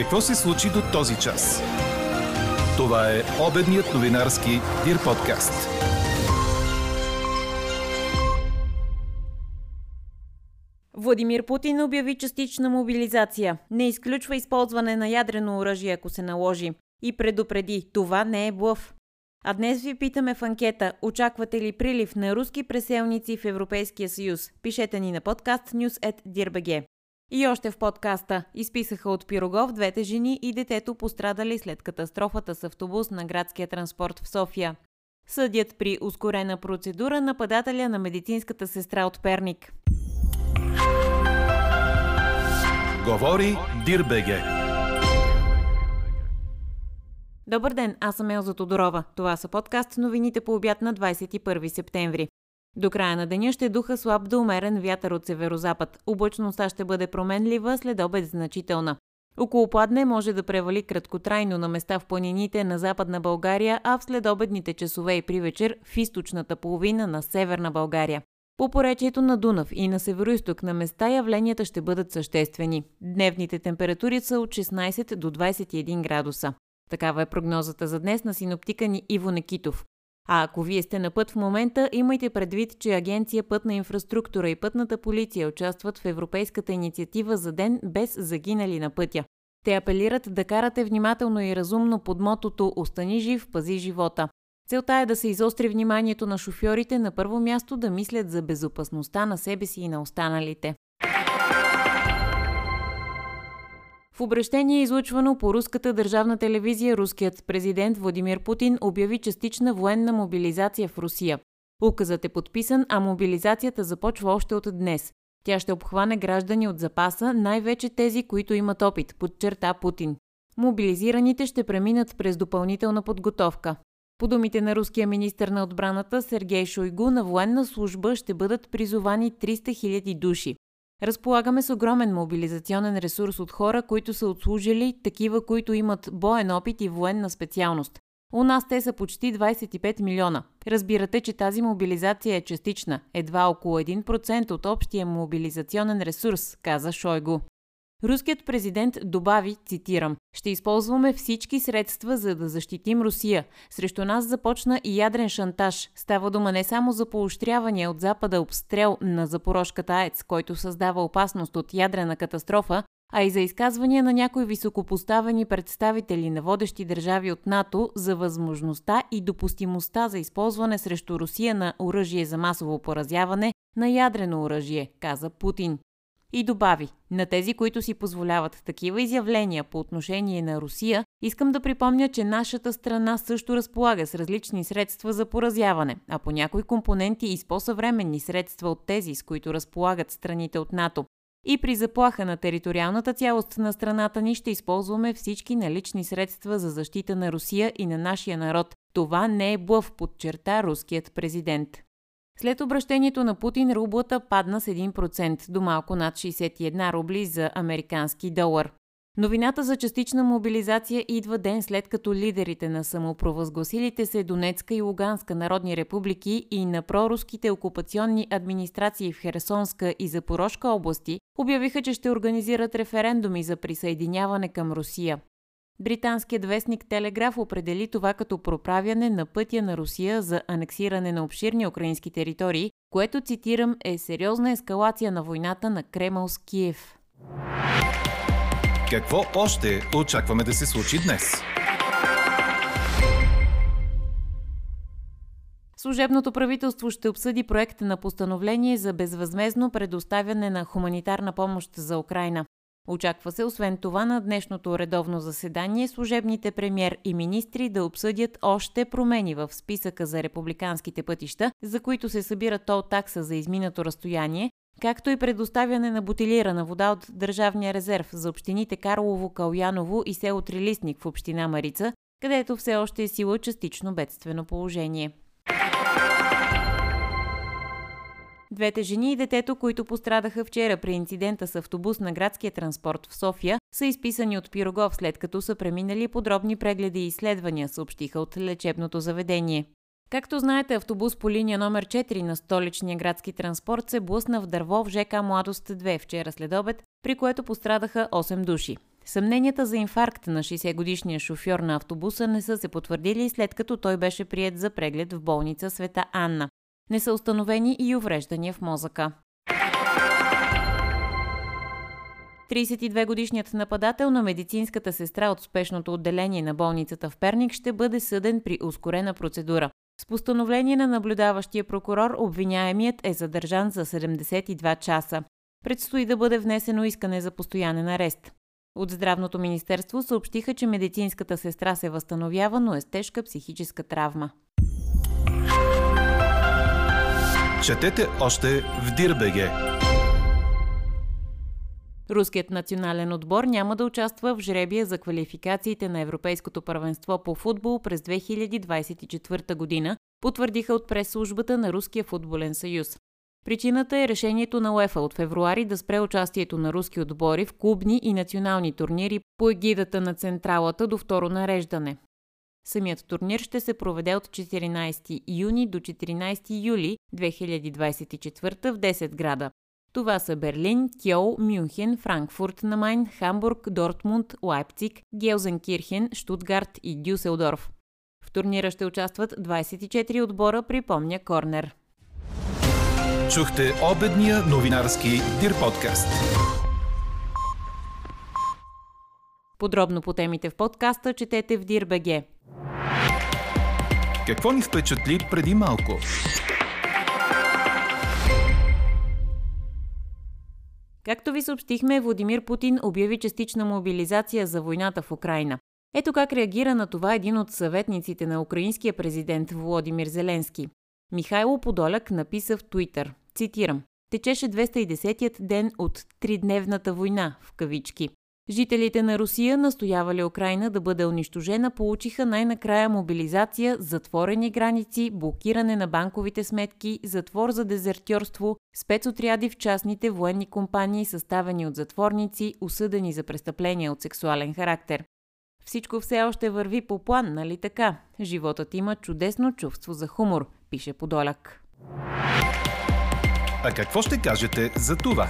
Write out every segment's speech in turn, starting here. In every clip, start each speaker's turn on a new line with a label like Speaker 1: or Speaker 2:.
Speaker 1: Какво се случи до този час? Това е обедният новинарски Дир подкаст.
Speaker 2: Владимир Путин обяви частична мобилизация. Не изключва използване на ядрено оръжие, ако се наложи. И предупреди, това не е блъв. А днес ви питаме в анкета, очаквате ли прилив на руски преселници в Европейския съюз? Пишете ни на подкаст news.dirbg. И още в подкаста изписаха от Пирогов двете жени и детето пострадали след катастрофата с автобус на градския транспорт в София. Съдят при ускорена процедура нападателя на медицинската сестра от Перник.
Speaker 1: Говори Дирбеге.
Speaker 2: Добър ден, аз съм Елза Тодорова. Това са подкаст новините по обяд на 21 септември. До края на деня ще духа слаб до умерен вятър от северозапад. Облачността ще бъде променлива, след обед значителна. Около пладне може да превали краткотрайно на места в планините на западна България, а в следобедните часове и при вечер в източната половина на северна България. По поречието на Дунав и на североисток на места явленията ще бъдат съществени. Дневните температури са от 16 до 21 градуса. Такава е прогнозата за днес на синоптика ни Иво Некитов. А ако вие сте на път в момента, имайте предвид, че Агенция Пътна инфраструктура и Пътната полиция участват в Европейската инициатива за ден без загинали на пътя. Те апелират да карате внимателно и разумно под мотото «Остани жив, пази живота». Целта е да се изостри вниманието на шофьорите на първо място да мислят за безопасността на себе си и на останалите. В обращение, излъчвано по руската държавна телевизия, руският президент Владимир Путин обяви частична военна мобилизация в Русия. Указът е подписан, а мобилизацията започва още от днес. Тя ще обхване граждани от запаса, най-вече тези, които имат опит, подчерта Путин. Мобилизираните ще преминат през допълнителна подготовка. По думите на руския министр на отбраната Сергей Шойгу, на военна служба ще бъдат призовани 300 000 души. Разполагаме с огромен мобилизационен ресурс от хора, които са отслужили, такива, които имат боен опит и военна специалност. У нас те са почти 25 милиона. Разбирате, че тази мобилизация е частична, едва около 1% от общия мобилизационен ресурс, каза Шойгу. Руският президент добави, цитирам, «Ще използваме всички средства, за да защитим Русия. Срещу нас започна и ядрен шантаж. Става дума не само за поощрявания от Запада обстрел на Запорожката АЕЦ, който създава опасност от ядрена катастрофа, а и за изказвания на някои високопоставени представители на водещи държави от НАТО за възможността и допустимостта за използване срещу Русия на оръжие за масово поразяване на ядрено оръжие, каза Путин. И добави, на тези, които си позволяват такива изявления по отношение на Русия, искам да припомня, че нашата страна също разполага с различни средства за поразяване, а по някои компоненти и с по-съвременни средства от тези, с които разполагат страните от НАТО. И при заплаха на териториалната цялост на страната ни ще използваме всички налични средства за защита на Русия и на нашия народ. Това не е блъв, подчерта руският президент. След обращението на Путин рублата падна с 1% до малко над 61 рубли за американски долар. Новината за частична мобилизация идва ден след като лидерите на самопровъзгласилите се Донецка и Луганска народни републики и на проруските окупационни администрации в Херсонска и Запорожка области обявиха, че ще организират референдуми за присъединяване към Русия. Британският вестник Телеграф определи това като проправяне на пътя на Русия за анексиране на обширни украински територии, което, цитирам, е сериозна ескалация на войната на Кремъл с Киев.
Speaker 1: Какво още очакваме да се случи днес?
Speaker 2: Служебното правителство ще обсъди проект на постановление за безвъзмезно предоставяне на хуманитарна помощ за Украина. Очаква се, освен това, на днешното редовно заседание служебните премьер и министри да обсъдят още промени в списъка за републиканските пътища, за които се събира тол такса за изминато разстояние, както и предоставяне на бутилирана вода от Държавния резерв за общините Карлово, Каляново и село Трилистник в община Марица, където все още е сила частично бедствено положение. Двете жени и детето, които пострадаха вчера при инцидента с автобус на градския транспорт в София, са изписани от Пирогов, след като са преминали подробни прегледи и изследвания, съобщиха от лечебното заведение. Както знаете, автобус по линия номер 4 на столичния градски транспорт се блъсна в дърво в ЖК Младост 2 вчера след обед, при което пострадаха 8 души. Съмненията за инфаркт на 60-годишния шофьор на автобуса не са се потвърдили след като той беше прият за преглед в болница Света Анна. Не са установени и увреждания в мозъка. 32-годишният нападател на медицинската сестра от спешното отделение на болницата в Перник ще бъде съден при ускорена процедура. С постановление на наблюдаващия прокурор обвиняемият е задържан за 72 часа. Предстои да бъде внесено искане за постоянен арест. От Здравното министерство съобщиха, че медицинската сестра се възстановява, но е с тежка психическа травма.
Speaker 1: Четете още в Дирбеге!
Speaker 2: Руският национален отбор няма да участва в жребия за квалификациите на Европейското първенство по футбол през 2024 година, потвърдиха от прес-службата на Руския футболен съюз. Причината е решението на УЕФА от февруари да спре участието на руски отбори в клубни и национални турнири по егидата на Централата до второ нареждане. Самият турнир ще се проведе от 14 юни до 14 юли 2024 в 10 града. Това са Берлин, Кьол, Мюнхен, Франкфурт на Майн, Хамбург, Дортмунд, Лайпциг, Гелзенкирхен, Штутгарт и Дюселдорф. В турнира ще участват 24 отбора, припомня Корнер.
Speaker 1: Чухте обедния новинарски Дир подкаст.
Speaker 2: Подробно по темите в подкаста четете в Дир.бг.
Speaker 1: Какво ни впечатли преди малко?
Speaker 2: Както ви съобщихме, Владимир Путин обяви частична мобилизация за войната в Украина. Ето как реагира на това един от съветниците на украинския президент Владимир Зеленски. Михайло Подоляк написа в Твитър, цитирам, течеше 210-ят ден от тридневната война, в кавички. Жителите на Русия, настоявали Украина да бъде унищожена, получиха най-накрая мобилизация, затворени граници, блокиране на банковите сметки, затвор за дезертьорство, спецотряди в частните военни компании, съставени от затворници, осъдени за престъпления от сексуален характер. Всичко все още върви по план, нали така? Животът има чудесно чувство за хумор, пише Подоляк.
Speaker 1: А какво ще кажете за това?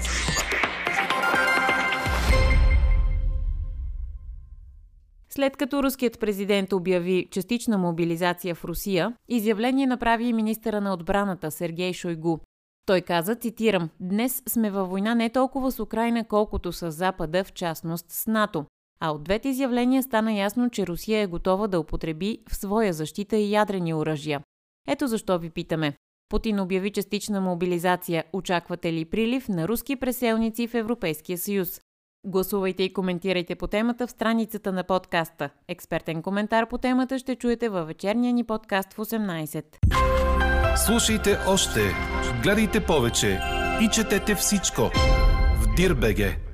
Speaker 2: След като руският президент обяви частична мобилизация в Русия, изявление направи и министъра на отбраната Сергей Шойгу. Той каза, цитирам, «Днес сме във война не толкова с Украина, колкото с Запада, в частност с НАТО. А от двете изявления стана ясно, че Русия е готова да употреби в своя защита и ядрени оръжия. Ето защо ви питаме. Путин обяви частична мобилизация. Очаквате ли прилив на руски преселници в Европейския съюз? Гласувайте и коментирайте по темата в страницата на подкаста. Експертен коментар по темата ще чуете във вечерния ни подкаст в 18.
Speaker 1: Слушайте още, гледайте повече и четете всичко в Дирбеге.